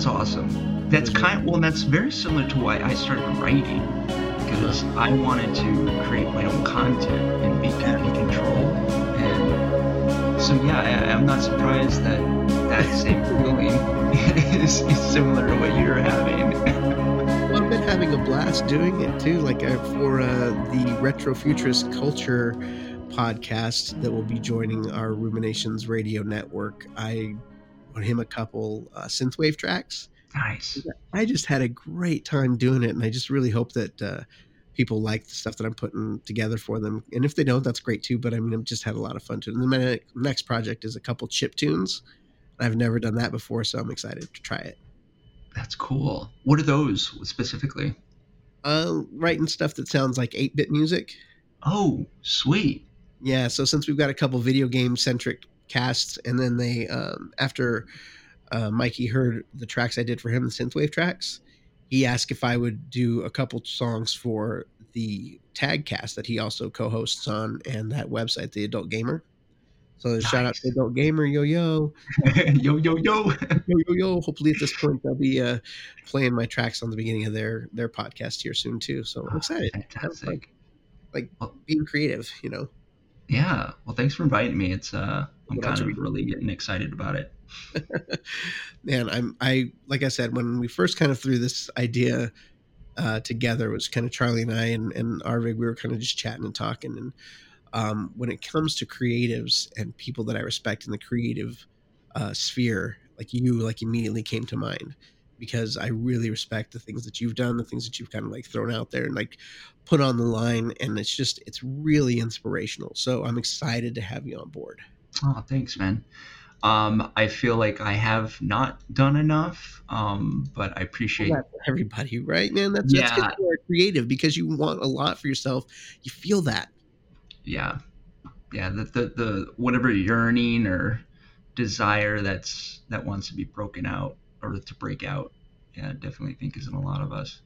That's awesome. That's kind well, that's very similar to why I started writing because I wanted to create my own content and be in control. And so yeah, I, I'm not surprised that that same feeling is, is similar to what you're having. well, I've been having a blast doing it too. Like uh, for uh, the Retro Futurist Culture podcast that will be joining our Ruminations Radio Network, I brought him a couple uh, synthwave tracks. Nice. I just had a great time doing it, and I just really hope that uh, people like the stuff that I'm putting together for them. And if they don't, that's great too. But I mean, I've just had a lot of fun to. And then my next project is a couple chip tunes. I've never done that before, so I'm excited to try it. That's cool. What are those specifically? Uh, writing stuff that sounds like 8 bit music. Oh, sweet. Yeah, so since we've got a couple video game centric casts, and then they, um, after uh, Mikey heard the tracks I did for him, the synthwave tracks, he asked if I would do a couple songs for the tag cast that he also co hosts on and that website, The Adult Gamer. So nice. shout out to Adult Gamer, yo yo, yo yo yo, yo yo yo. Hopefully at this point they'll be uh, playing my tracks on the beginning of their their podcast here soon too. So I'm oh, excited. Fantastic. Like, like being creative, you know. Yeah. Well, thanks for inviting me. It's uh, I'm kind of really getting excited about it. Man, I'm I like I said when we first kind of threw this idea uh, together it was kind of Charlie and I and and Arvig. We were kind of just chatting and talking and um, when it comes to creatives and people that I respect in the creative uh, sphere, like you, like immediately came to mind because I really respect the things that you've done, the things that you've kind of like thrown out there and like put on the line, and it's just it's really inspirational. So I'm excited to have you on board. Oh, thanks, man. Um, I feel like I have not done enough, um, but I appreciate well, everybody, right, man? That's yeah. that's you are creative because you want a lot for yourself. You feel that yeah, yeah, the, the the whatever yearning or desire that's that wants to be broken out or to break out. Yeah, definitely think is in a lot of us.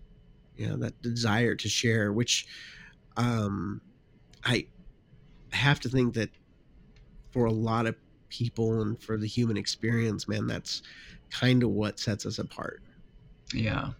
Yeah, that desire to share, which um, I have to think that for a lot of people and for the human experience, man, that's kind of what sets us apart. Yeah,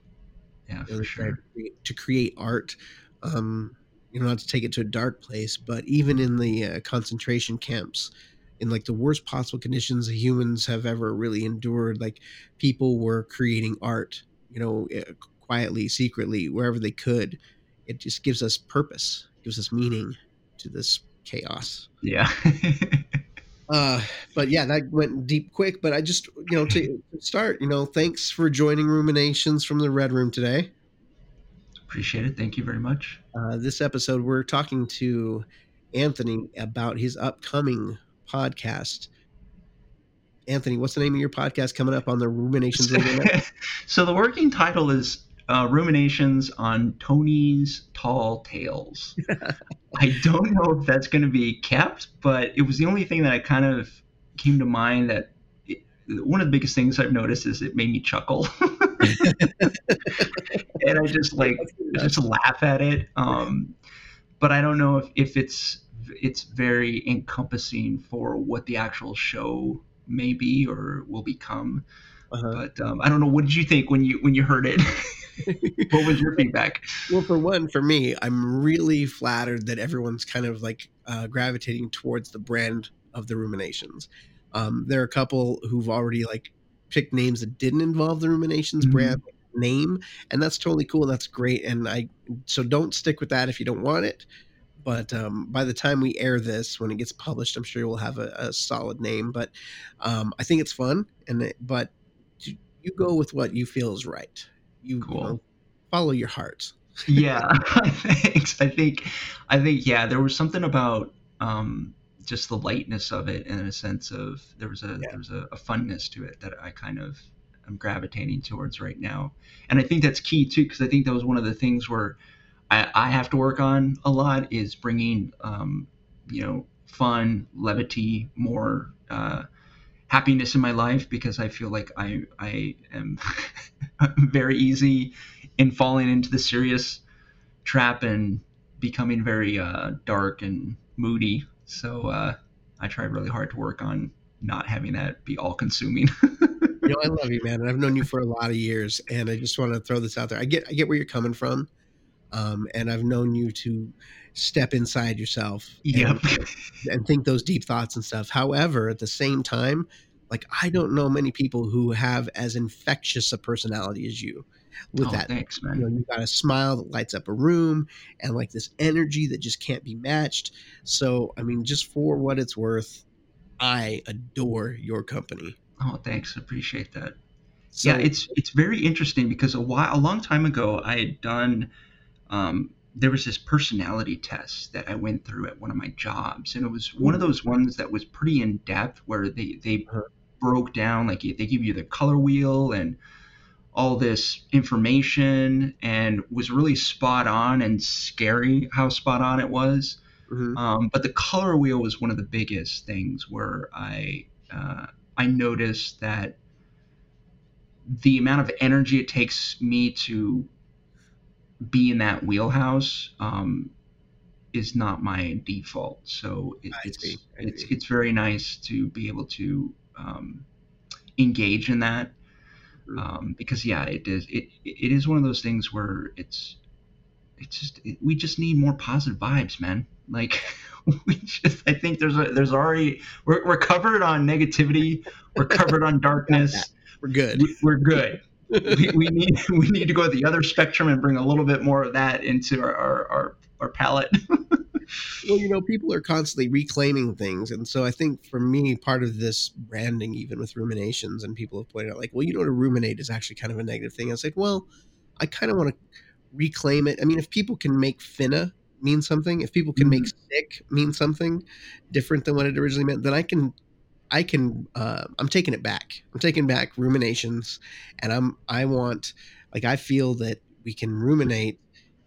yeah, for sure. To create art, um, you know, not to take it to a dark place, but even in the uh, concentration camps, in like the worst possible conditions humans have ever really endured, like people were creating art, you know, eh, quietly, secretly, wherever they could. It just gives us purpose, gives us meaning to this chaos. Yeah. uh, but yeah, that went deep quick. But I just, you know, to start, you know, thanks for joining Ruminations from the Red Room today. Appreciate it. Thank you very much. Uh, this episode, we're talking to Anthony about his upcoming podcast. Anthony, what's the name of your podcast coming up on the Ruminations so the working title is uh, Ruminations on Tony's Tall Tales. I don't know if that's going to be kept, but it was the only thing that I kind of came to mind that one of the biggest things I've noticed is it made me chuckle. and I just like just laugh at it. Um, but I don't know if, if it's it's very encompassing for what the actual show may be or will become. Uh-huh. But um, I don't know. What did you think when you when you heard it? what was your feedback? Well, for one, for me, I'm really flattered that everyone's kind of like uh, gravitating towards the brand of the ruminations. Um, there are a couple who've already like picked names that didn't involve the Ruminations mm-hmm. brand name, and that's totally cool. That's great. And I so don't stick with that if you don't want it. But um, by the time we air this, when it gets published, I'm sure we'll have a, a solid name. But um, I think it's fun, and it, but you go with what you feel is right. You, cool. you know, follow your heart. yeah, thanks. I think, I think, yeah, there was something about um, just the lightness of it and a sense of there was a yeah. there was a, a, funness to it that I kind of am gravitating towards right now. And I think that's key too because I think that was one of the things where I, I have to work on a lot is bringing um, you know fun, levity, more uh, happiness in my life because I feel like I I am very easy in falling into the serious trap and becoming very uh, dark and moody so uh, I try really hard to work on not having that be all consuming. you know, I love you, man, and I've known you for a lot of years, and I just want to throw this out there. I get, I get where you're coming from, um, and I've known you to step inside yourself, and, Yep. and think those deep thoughts and stuff. However, at the same time, like I don't know many people who have as infectious a personality as you, with Oh, that thanks, you man. know, you've got a smile that lights up a room and like this energy that just can't be matched. So, I mean, just for what it's worth, I adore your company. Oh, thanks. Appreciate that. So, yeah, it's it's very interesting because a while a long time ago I had done um, there was this personality test that I went through at one of my jobs, and it was one of those ones that was pretty in depth where they they Uh-huh. broke down like they give you the color wheel and all this information and was really spot on and scary how spot on it was. Mhm. Um, but the color wheel was one of the biggest things where I uh, I noticed that the amount of energy it takes me to be in that wheelhouse um, is not my default. So it, it's see, it's see. it's very nice to be able to um, engage in that um, because yeah, it is it it is one of those things where it's it's just it, we just need more positive vibes, man. Like we just I think there's a there's already we're we're covered on negativity, we're covered on darkness. we're good. We're good. We, we need we need to go to the other spectrum and bring a little bit more of that into our our, our, our palette. well, you know, people are constantly reclaiming things. And so I think for me, part of this branding, even with ruminations, and people have pointed out, like, well, you know, to ruminate is actually kind of a negative thing. I was like, well, I kind of want to reclaim it. I mean, if people can make finna mean something, if people can make mm-hmm. sick mean something different than what it originally meant, then I can. I can. Uh, I'm taking it back. I'm taking back ruminations, and I'm. I want. Like I feel that we can ruminate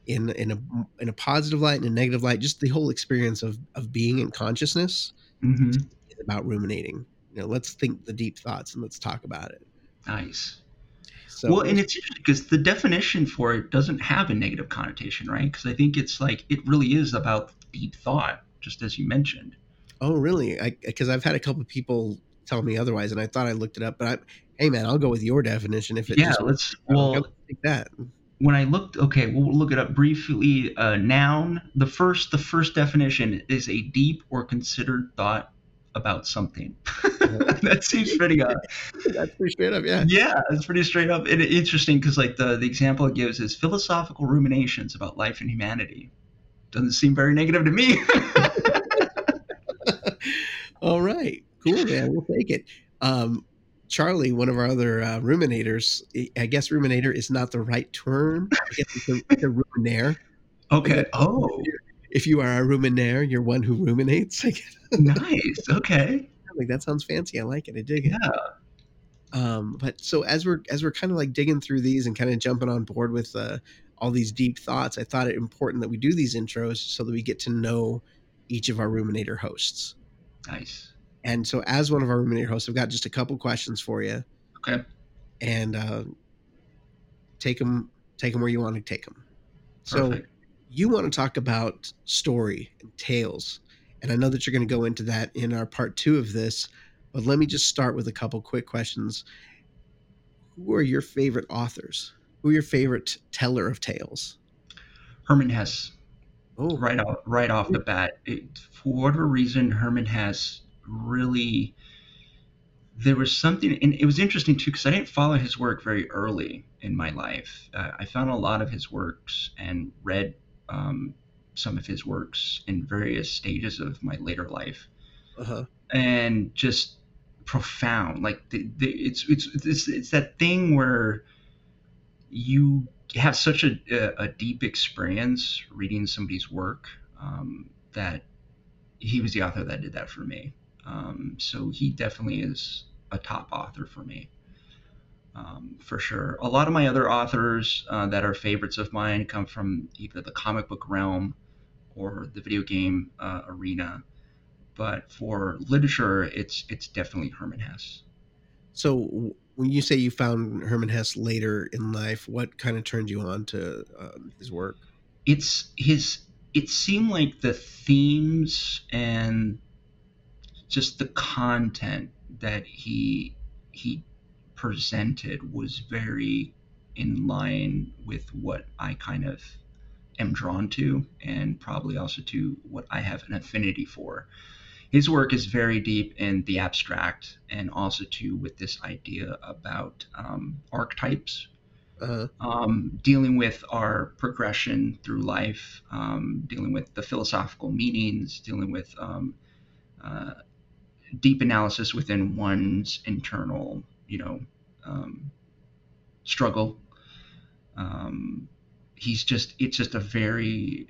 in in a in a positive light and a negative light. Just the whole experience of of being in consciousness hmm is about ruminating. You know, let's think the deep thoughts and let's talk about it. Nice. So, well, and it's interesting because the definition for it doesn't have a negative connotation, right? Because I think it's like it really is about deep thought, just as you mentioned. Oh, really? Because I've had a couple of people tell me otherwise, and I thought I looked it up, but I, hey, man, I'll go with your definition if it. Yeah, just- let's. Well, take that. when I looked, okay, we'll look it up briefly. Uh, noun. The first, the first definition is a deep or considered thought about something. that seems pretty. Uh, That's pretty straight up. Yeah. yeah, it's pretty straight up and interesting because like the the example it gives is philosophical ruminations about life and humanity. Doesn't seem very negative to me. All right. Cool, man. We'll take it. Um, Charlie, one of our other uh, ruminators, I guess ruminator is not the right term. I guess it's a, it's a ruminaire. okay. Oh, If you are a ruminaire, you're one who ruminates. I guess. nice. Okay. like that sounds fancy. I like it. I dig it. Yeah. Um, but so as we're as we're kind of like digging through these and kind of jumping on board with uh, all these deep thoughts, I thought it important that we do these intros so that we get to know each of our ruminator hosts. Nice. And so, as one of our ruminator hosts, I've got just a couple questions for you. Okay. and uh, take them take them where you want to take them. So Perfect. you want to talk about story and tales, and I know that you're going to go into that in our part two of this. But let me just start with a couple quick questions. Who are your favorite authors? Who are your favorite teller of tales? Hermann Hesse. Oh, right off right off the bat. It, for whatever reason, Hermann has really there was something, and it was interesting too because I didn't follow his work very early in my life. Uh, I found a lot of his works and read um, some of his works in various stages of my later life, uh-huh. and just profound. Like the, the, it's, it's it's it's that thing where you have such a, a, deep experience reading somebody's work um, that he was the author that did that for me. Um, so he definitely is a top author for me, um, for sure. A lot of my other authors uh, that are favorites of mine come from either the comic book realm or the video game uh, arena. But for literature, it's it's definitely Hermann Hesse. So when you say you found Hermann Hesse later in life, what kind of turned you on to um, his work? it's his it seemed like the themes and just the content that he he presented was very in line with what I kind of am drawn to, and probably also to what I have an affinity for. His work is very deep in the abstract, and also too with this idea about um, archetypes, uh-huh. um, dealing with our progression through life, um, dealing with the philosophical meanings, dealing with um, uh, deep analysis within one's internal, you know, um, struggle. Um, he's just it's just a very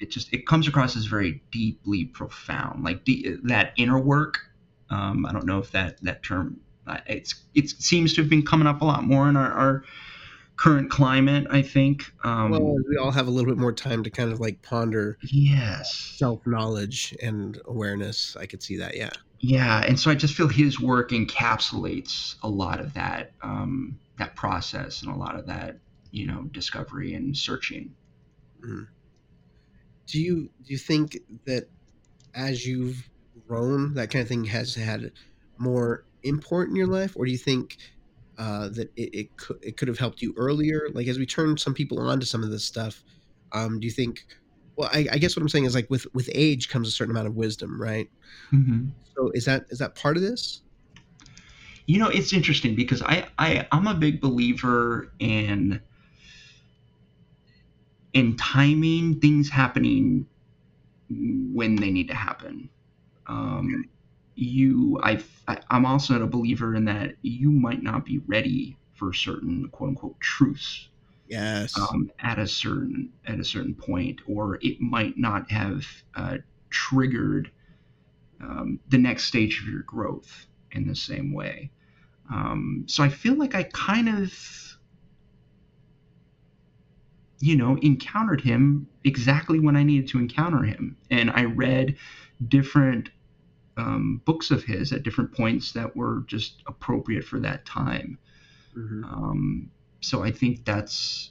it just it comes across as very deeply profound like that inner work. Um, i don't know if that that term it's it seems to have been coming up a lot more in our, our current climate i think. Um, well we all have a little bit more time to kind of like ponder yes. self-knowledge and awareness. I could see that yeah. Yeah and so i just feel his work encapsulates a lot of that um, that process and a lot of that you know discovery and searching. Mm. Do you do you think that as you've grown, that kind of thing has had more import in your life, or do you think uh, that it, it could it could have helped you earlier? Like as we turn some people on to some of this stuff, um, do you think? Well, I, I, guess what I'm saying is like with with age comes a certain amount of wisdom, right? Mm-hmm. So is that is that part of this? You know, it's interesting because I, I I'm a big believer in in timing things happening when they need to happen. Um, you, I, I'm also a believer in that you might not be ready for certain quote unquote truths. Yes. Um, at a certain at a certain point, or it might not have uh, triggered um, the next stage of your growth in the same way. Um, so I feel like I kind of you know, encountered him exactly when I needed to encounter him. And I read different um, books of his at different points that were just appropriate for that time. Mm-hmm. Um, so I think that's,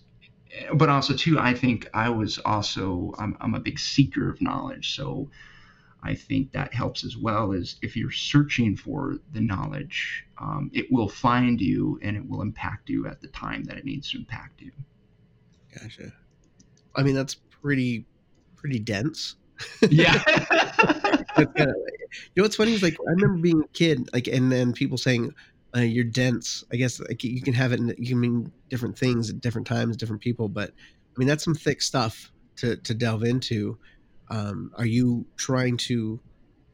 but also too, I think I was also, I'm, I'm a big seeker of knowledge. So I think that helps as well Is if you're searching for the knowledge, um, it will find you and it will impact you at the time that it needs to impact you. Gotcha. I mean, that's pretty pretty dense. Yeah. you know what's funny is like I remember being a kid, like, and then people saying uh, you're dense. I guess like you can have it, in, you can mean different things at different times, different people. But I mean, that's some thick stuff to to delve into. Um, are you trying to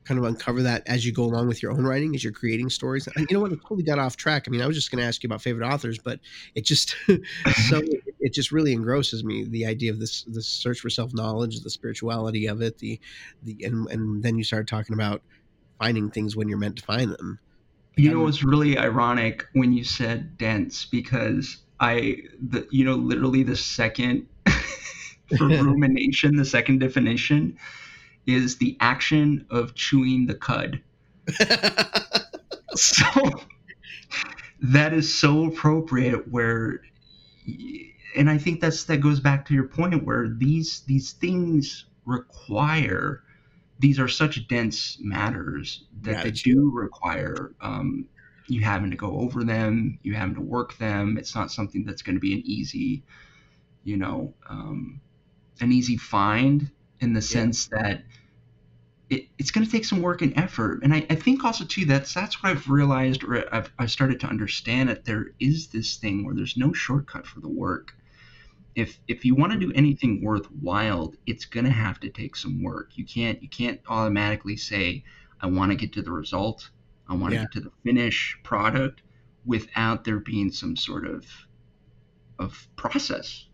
kind of uncover that as you go along with your own writing as you're creating stories and you know what i totally got off track i mean i was just going to ask you about favorite authors but it just so it just really engrosses me the idea of this this search for self-knowledge the spirituality of it the the and, and then you start talking about finding things when you're meant to find them you know it's really ironic when you said dense because i the you know literally the second for rumination the second definition is the action of chewing the cud. so that is so appropriate where and I think that's that goes back to your point where these these things require these are such dense matters that yeah, they do require um, you having to go over them, you having to work them. It's not something that's going to be an easy, you know, um, an easy find in the yeah. sense that it, it's going to take some work and effort. And I, I, think also too that's that's what I've realized or I've, I've started to understand that there is this thing where there's no shortcut for the work. If if you want to do anything worthwhile, it's going to have to take some work. You can't you can't automatically say I want to get to the result. I want to yeah. get to the finish product without there being some sort of of process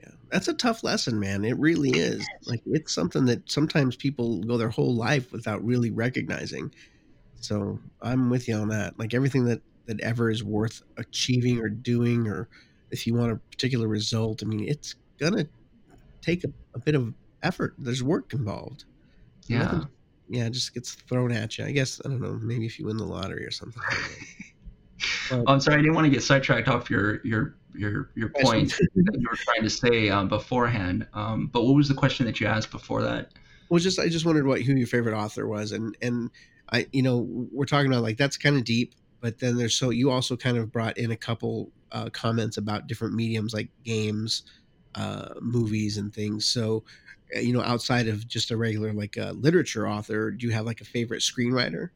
Yeah. that's a tough lesson, man. It really is. Like it's something that sometimes people go their whole life without really recognizing. So I'm with you on that. Like everything that that ever is worth achieving or doing, or if you want a particular result, I mean, it's gonna take a, a bit of effort. There's work involved. Yeah. Nothing, yeah, it just gets thrown at you. I guess I don't know. Maybe if you win the lottery or something. But, I'm sorry, I didn't want to get sidetracked off your your your your point that you were trying to say um, beforehand. Um, but what was the question that you asked before that? Well, just I just wondered what who your favorite author was, and and I you know we're talking about like that's kind of deep, but then there's so you also kind of brought in a couple uh, comments about different mediums like games, uh, movies, and things. So, uh, you know, outside of just a regular like a literature author, do you have like a favorite screenwriter?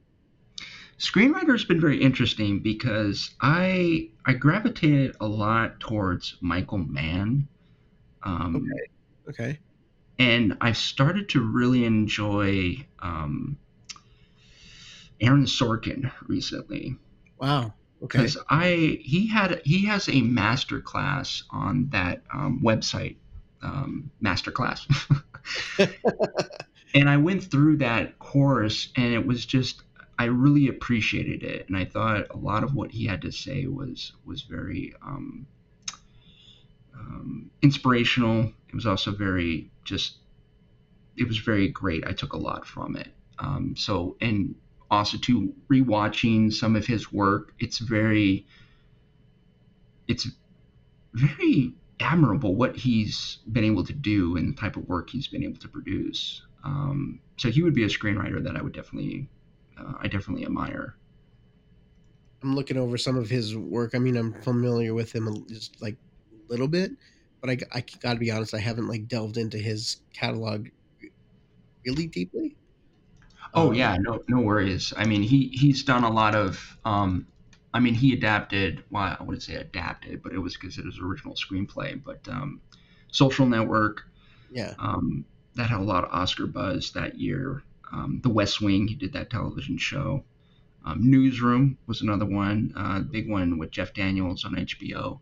Screenwriter has been very interesting because I I gravitated a lot towards Michael Mann. Um, okay. Okay. And I've started to really enjoy um, Aaron Sorkin recently. Wow. Okay. Because I he had he has a master class on that um, website, um, masterclass, and I went through that course, and it was just I really appreciated it, and I thought a lot of what he had to say was was very um, um, inspirational. It was also very just it was very great. I took a lot from it. Um, so and also to rewatching some of his work, it's very it's very admirable what he's been able to do and the type of work he's been able to produce. Um, so he would be a screenwriter that I would definitely uh, I definitely admire. I'm looking over some of his work. I mean, I'm familiar with him just like a little bit, but I, I got to be honest, I haven't like delved into his catalog really deeply. Oh um, yeah, no no worries. I mean, he he's done a lot of. Um, I mean, he adapted. Well, I wouldn't say adapted, but it was because it was original screenplay. But um, Social Network. Yeah. Um, that had a lot of Oscar buzz that year. Um, the West Wing, he did that television show. Um, Newsroom was another one, uh, big one with Jeff Daniels on HBO.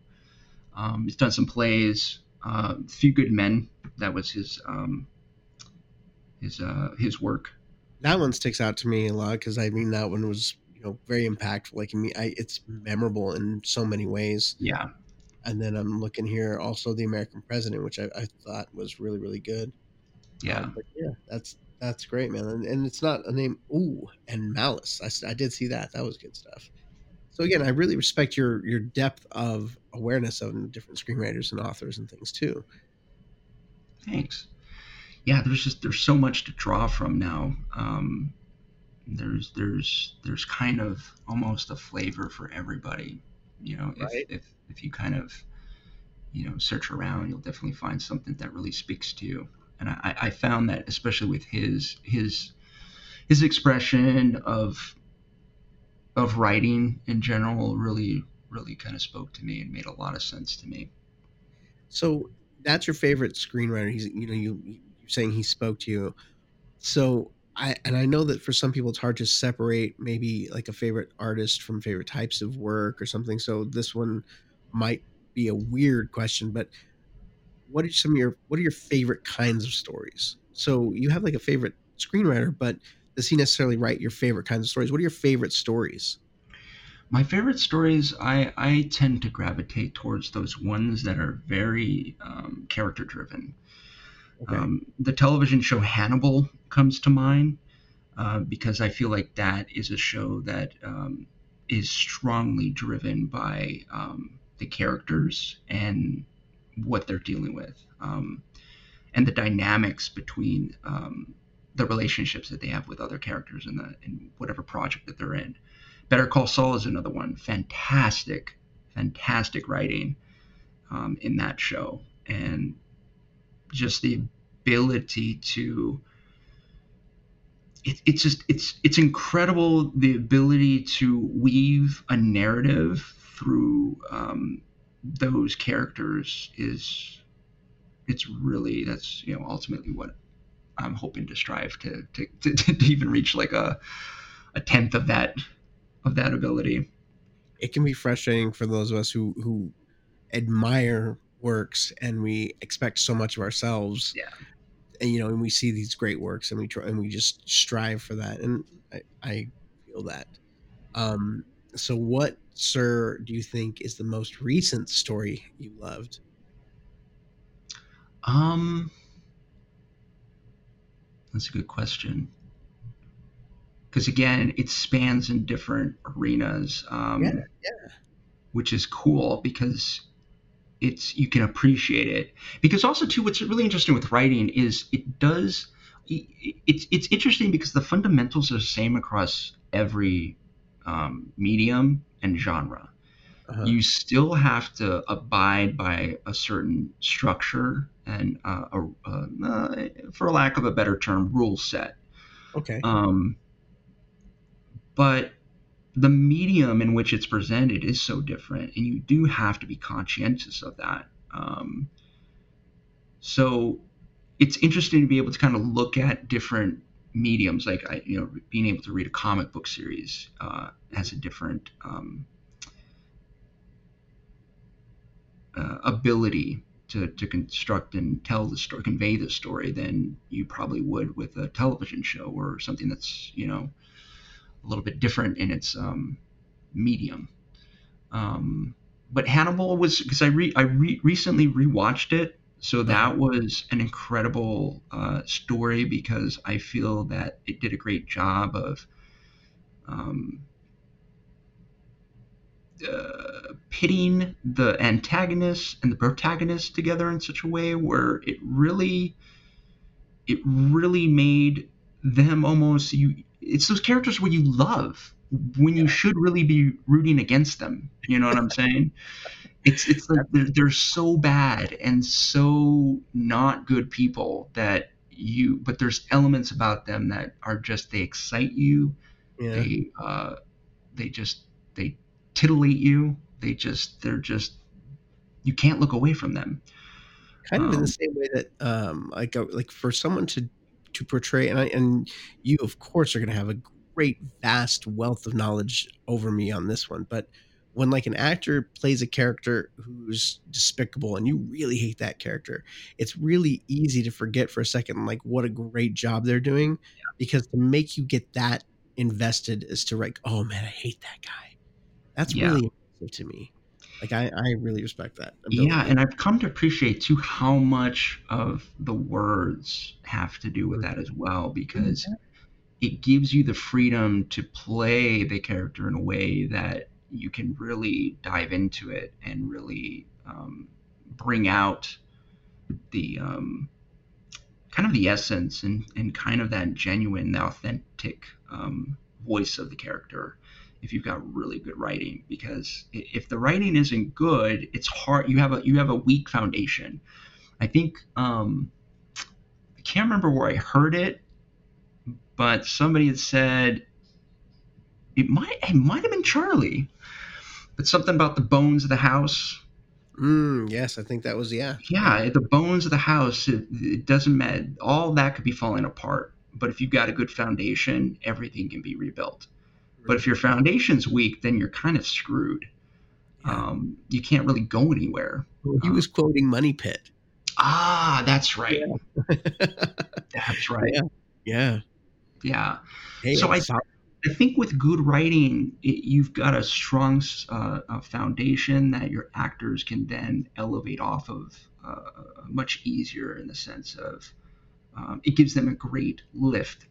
Um, he's done some plays. Uh, Few Good Men, that was his um, his uh, his work. That one sticks out to me a lot because I mean that one was you know very impactful. Like I mean, I, it's memorable in so many ways. Yeah. And then I'm looking here also the American President, which I, I thought was really really good. Yeah. Um, but yeah, that's that's great, man. And, and it's not a name. Ooh, and Malice. I, I did see that. That was good stuff. So again, I really respect your your depth of awareness of different screenwriters and authors and things too. Thanks. Yeah, there's just there's so much to draw from now. Um, there's there's there's kind of almost a flavor for everybody. You know, if right. if if you kind of you know search around, you'll definitely find something that really speaks to you and I, I found that especially with his his his expression of of writing in general really really kind of spoke to me and made a lot of sense to me. So that's your favorite screenwriter. He's you know you you're saying he spoke to you. So I and I know that for some people it's hard to separate maybe like a favorite artist from favorite types of work or something. So this one might be a weird question, but what are some of your what are your favorite kinds of stories? So you have like a favorite screenwriter, but does he necessarily write your favorite kinds of stories? What are your favorite stories? My favorite stories, I, I tend to gravitate towards those ones that are very um, character driven. Okay. Um, the television show Hannibal comes to mind uh, because I feel like that is a show that um, is strongly driven by um, the characters and what they're dealing with um, and the dynamics between um, the relationships that they have with other characters in the in whatever project that they're in. Better Call Saul is another one. Fantastic, fantastic writing um, in that show, and just the ability to. It, it's just it's it's incredible the ability to weave a narrative through um, those characters is it's really that's you know ultimately what I'm hoping to strive to to, to, to even reach like a a tenth of that of that ability. It can be frustrating for those of us who who admire works and we expect so much of ourselves. Yeah. And you know, and we see these great works and we try and we just strive for that. And I, I feel that. Um so what sir, do you think is the most recent story you loved? Um, that's a good question. Because again, it spans in different arenas. Um, yeah, yeah. Which is cool because it's you can appreciate it. Because also too, what's really interesting with writing is it does. It's it's interesting because the fundamentals are the same across every um, medium and genre. Uh-huh. You still have to abide by a certain structure and, uh, a, uh, for lack of a better term, rule set. Okay. Um, but the medium in which it's presented is so different, and you do have to be conscientious of that. Um, so it's interesting to be able to kind of look at different mediums, like I, you know, being able to read a comic book series uh, has a different um, uh, ability to, to construct and tell the story, convey the story than you probably would with a television show or something that's you know a little bit different in its um, medium. Um, but Hannibal was because I re I re- recently rewatched it, so that was an incredible uh, story because I feel that it did a great job of um, uh, pitting the antagonist and the protagonist together in such a way where it really it really made them almost you it's those characters where you love when you should really be rooting against them. You know what I'm saying? It's it's like they're, they're so bad and so not good people that you but there's elements about them that are just they excite you. Yeah. They uh they just they titillate you. They just they're just you can't look away from them. Kind of um, in the um, same way that um like like for someone to to portray and I, and you of course are going to have a great vast wealth of knowledge over me on this one but when like an actor plays a character who's despicable and you really hate that character it's really easy to forget for a second like what a great job they're doing yeah. because to make you get that invested is to like oh man i hate that guy that's yeah. really impressive to me like I, I really respect that. Ability. Yeah, and I've come to appreciate too how much of the words have to do with that as well because mm-hmm. it gives you the freedom to play the character in a way that you can really dive into it and really um, bring out the um, kind of the essence and, and kind of that genuine, authentic um, voice of the character if you've got really good writing because if the writing isn't good it's hard you have a you have a weak foundation i think um i can't remember where i heard it but somebody had said it might it might have been charlie but something about the bones of the house Mm, yes, I think that was yeah. Yeah, the bones of the house. It, it, doesn't matter. All that could be falling apart, but if you've got a good foundation, everything can be rebuilt. But if your foundation's weak, then you're kind of screwed. Yeah. Um, you can't really go anywhere. Well, he um, was quoting Money Pit. Ah, that's right. Yeah. that's right. Yeah. Yeah. yeah. Hey, so I, I think with good writing, it, you've got a strong uh, a foundation that your actors can then elevate off of uh, much easier in the sense of um, it gives them a great lift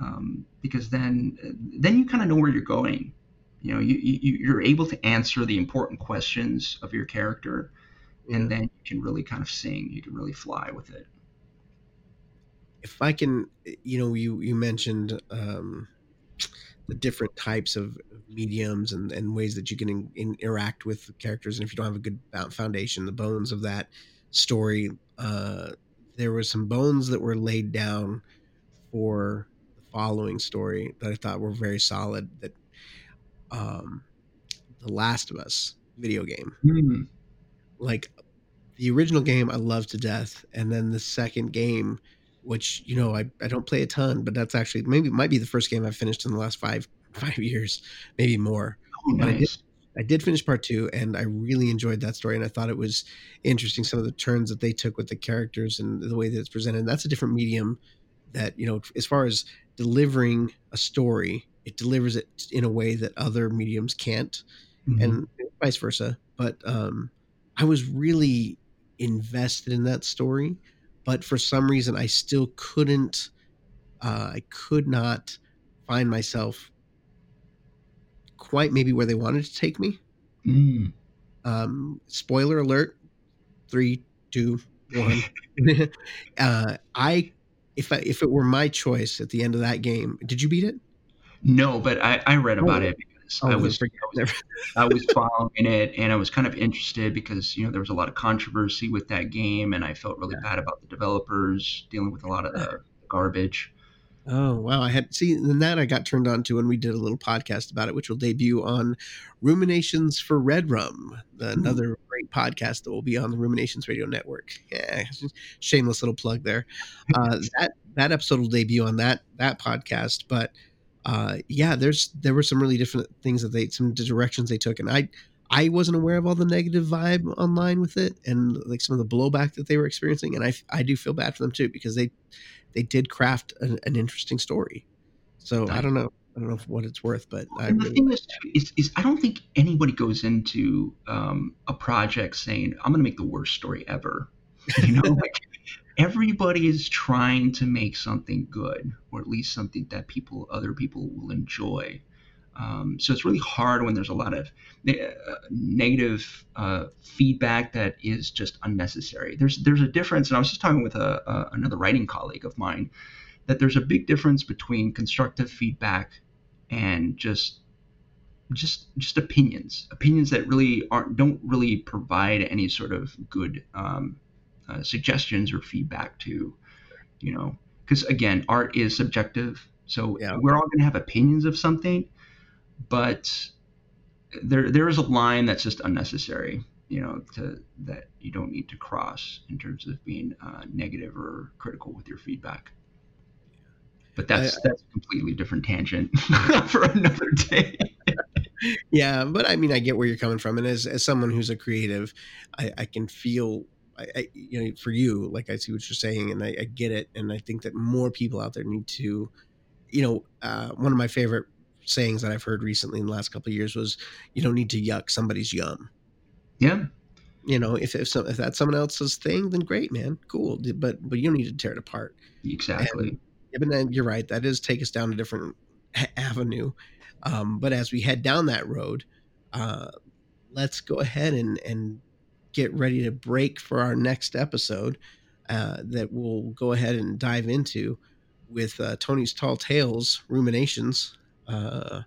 um, because then then you kind of know where you're going. You know, you, you you're able to answer the important questions of your character, and then you can really kind of sing. You can really fly with it. If I can, you know, you you mentioned um, the different types of mediums and, and ways that you can in, in, interact with characters, and if you don't have a good foundation, the bones of that story, uh, there were some bones that were laid down for following story that I thought were very solid. That um, the Last of Us video game, mm. like the original game, I love to death, and then the second game, which you know I, I don't play a ton, but that's actually maybe might be the first game I've finished in the last five five years, maybe more. Oh, nice. I did, I did finish part two, and I really enjoyed that story, and I thought it was interesting some of the turns that they took with the characters and the way that it's presented. That's a different medium that you know as far as delivering a story, it delivers it in a way that other mediums can't, mm-hmm. and vice versa. But um, I was really invested in that story, but for some reason, I still couldn't. Uh, I could not find myself quite maybe where they wanted to take me. Mm. Um, spoiler alert: three, two, one. uh, I if I, if it were my choice at the end of that game, did you beat it? No, but I, I read about oh. it was oh, I was I was following it and I was kind of interested because you know there was a lot of controversy with that game and I felt really yeah. bad about the developers dealing with a lot of the garbage. Oh wow! I had see then that I got turned on to when we did a little podcast about it, which will debut on Ruminations for Red Rum, another great podcast that will be on the Ruminations Radio Network. Yeah, shameless little plug there. Uh, that that episode will debut on that that podcast, but uh, yeah, there's there were some really different things that they some directions they took, and I I wasn't aware of all the negative vibe online with it, and like some of the blowback that they were experiencing, and I I do feel bad for them too because they they did craft an, an interesting story. So I don't know. I don't know what it's worth, but I really the thing is, is, is, I don't think anybody goes into um, a project saying I'm going to make the worst story ever. You know, like everybody is trying to make something good, or at least something that people, other people, will enjoy. Um, so it's really hard when there's a lot of ne- uh, negative uh, feedback that is just unnecessary. There's there's a difference, and I was just talking with a, a, another writing colleague of mine that there's a big difference between constructive feedback and just just just opinions, opinions that really aren't don't really provide any sort of good um, uh, suggestions or feedback to, you know, because again, art is subjective. So yeah. we're all going to have opinions of something, but there there is a line that's just unnecessary you know to that you don't need to cross in terms of being uh, negative or critical with your feedback. But that's I, that's a completely different tangent for another day. Yeah but i mean i get where you're coming from and as, as someone who's a creative i, I can feel I, I, you know for you like i see what you're saying and I, I, get it and i think that more people out there need to you know uh, one of my favorite sayings that I've heard recently in the last couple of years was, "You don't need to yuck somebody's yum." Yeah. You know, if if, some, if that's someone else's thing, then great, man, cool. But but you don't need to tear it apart. Exactly. And, but you're right. That does take us down a different avenue. Um, but as we head down that road, uh, let's go ahead and and get ready to break for our next episode uh, that we'll go ahead and dive into with uh, Tony's Tall Tales Ruminations uh,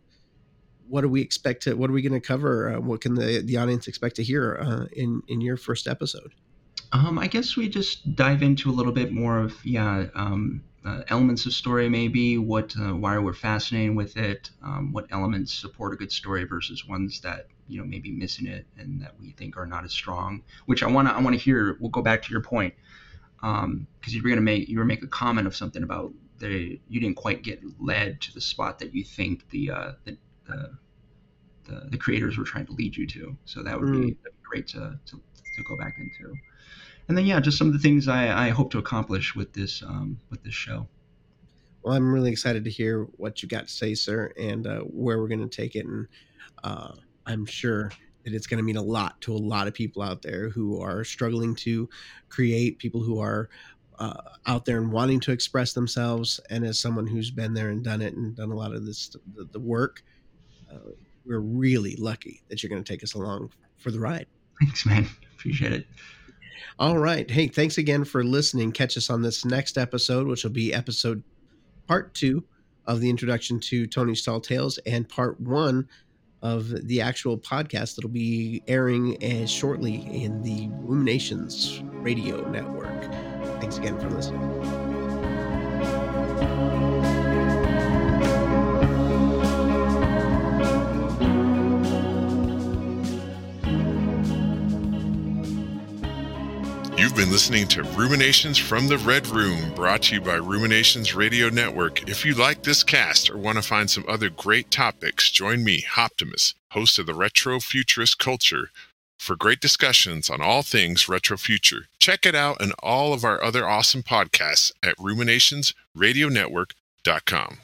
what do we expect to? What are we going to cover? Uh, what can the the audience expect to hear uh, in in your first episode? Um, I guess we just dive into a little bit more of yeah um, uh, elements of story, maybe what uh, why we're fascinated with it, um, what elements support a good story versus ones that you know maybe missing it and that we think are not as strong. Which I want to I want to hear. We'll go back to your point because um, you were going to make you were make a comment of something about they you didn't quite get led to the spot that you think the uh, the, the, the, the creators were trying to lead you to. So that would mm. be great to, to, to go back into. And then yeah, just some of the things I, I hope to accomplish with this um, with this show. Well, I'm really excited to hear what you got to say, sir, and uh, where we're going to take it. And uh, I'm sure that it's going to mean a lot to a lot of people out there who are struggling to create, people who are uh, out there and wanting to express themselves. And as someone who's been there and done it and done a lot of this the, the work, uh, we're really lucky that you're going to take us along for the ride. Thanks, man. Appreciate it. All right. Hey, thanks again for listening. Catch us on this next episode, which will be episode part two of the introduction to Tony's Tall Tales and part one of the actual podcast that'll be airing as shortly in the Ruminations Radio Network. Thanks again for listening. You've been listening to Ruminations from the Red Room, brought to you by Ruminations Radio Network. If you like this cast or want to find some other great topics, join me, Optimus, host of the Retro Futurist Culture, for great discussions on all things retro future. Check it out and all of our other awesome podcasts at ruminationsradionetwork.com.